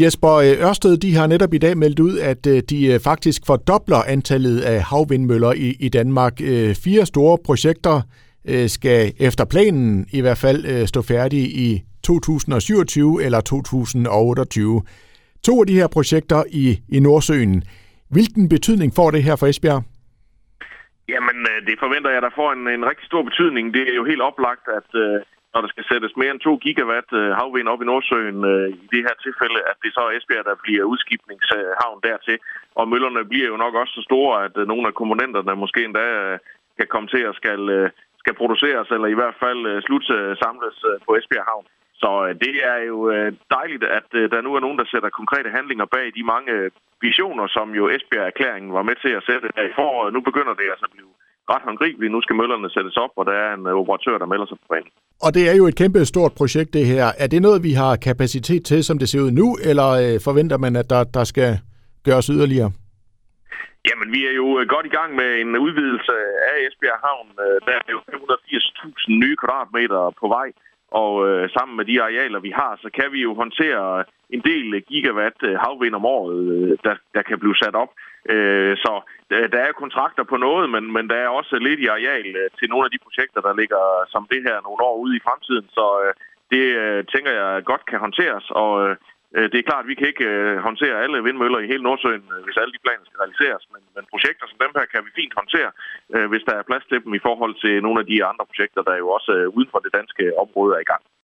Jesper øh, Ørsted de har netop i dag meldt ud, at øh, de øh, faktisk fordobler antallet af havvindmøller i, i Danmark. Fire store projekter skal efter planen i hvert fald stå færdige i 2027 eller 2028. To af de her projekter i, i Nordsøen. Hvilken betydning får det her for Esbjerg? Jamen, det forventer jeg, der får en, en rigtig stor betydning. Det er jo helt oplagt, at når der skal sættes mere end 2 gigawatt øh, havvind op i Nordsøen øh, i det her tilfælde, at det så er Esbjerg, der bliver udskibningshavn dertil. Og møllerne bliver jo nok også så store, at øh, nogle af komponenterne måske endda kan komme til at skal, skal produceres, eller i hvert fald slut samles på Esbjerg Havn. Så det er jo dejligt, at der nu er nogen, der sætter konkrete handlinger bag de mange visioner, som jo Esbjerg-erklæringen var med til at sætte her i foråret. Nu begynder det altså at blive ret håndgribeligt. Nu skal møllerne sættes op, og der er en operatør, der melder sig på banen. Og det er jo et kæmpe stort projekt, det her. Er det noget, vi har kapacitet til, som det ser ud nu, eller forventer man, at der, der skal gøres yderligere? Jamen, vi er jo godt i gang med en udvidelse af Esbjerg Havn. Der er jo 580.000 nye kvadratmeter på vej. Og øh, sammen med de arealer, vi har, så kan vi jo håndtere en del gigawatt øh, havvind om året, øh, der, der kan blive sat op. Øh, så øh, der er kontrakter på noget, men, men der er også lidt i areal til nogle af de projekter, der ligger som det her nogle år ude i fremtiden. Så øh, det øh, tænker jeg godt kan håndteres, og øh, Øh, det er klart, at vi kan ikke øh, håndtere alle vindmøller i hele Nordsøen, øh, hvis alle de planer skal realiseres. Men, men projekter som dem her kan vi fint håndtere, hvis der er plads til dem i forhold til nogle af de andre projekter, der jo også uden for det danske område er i gang.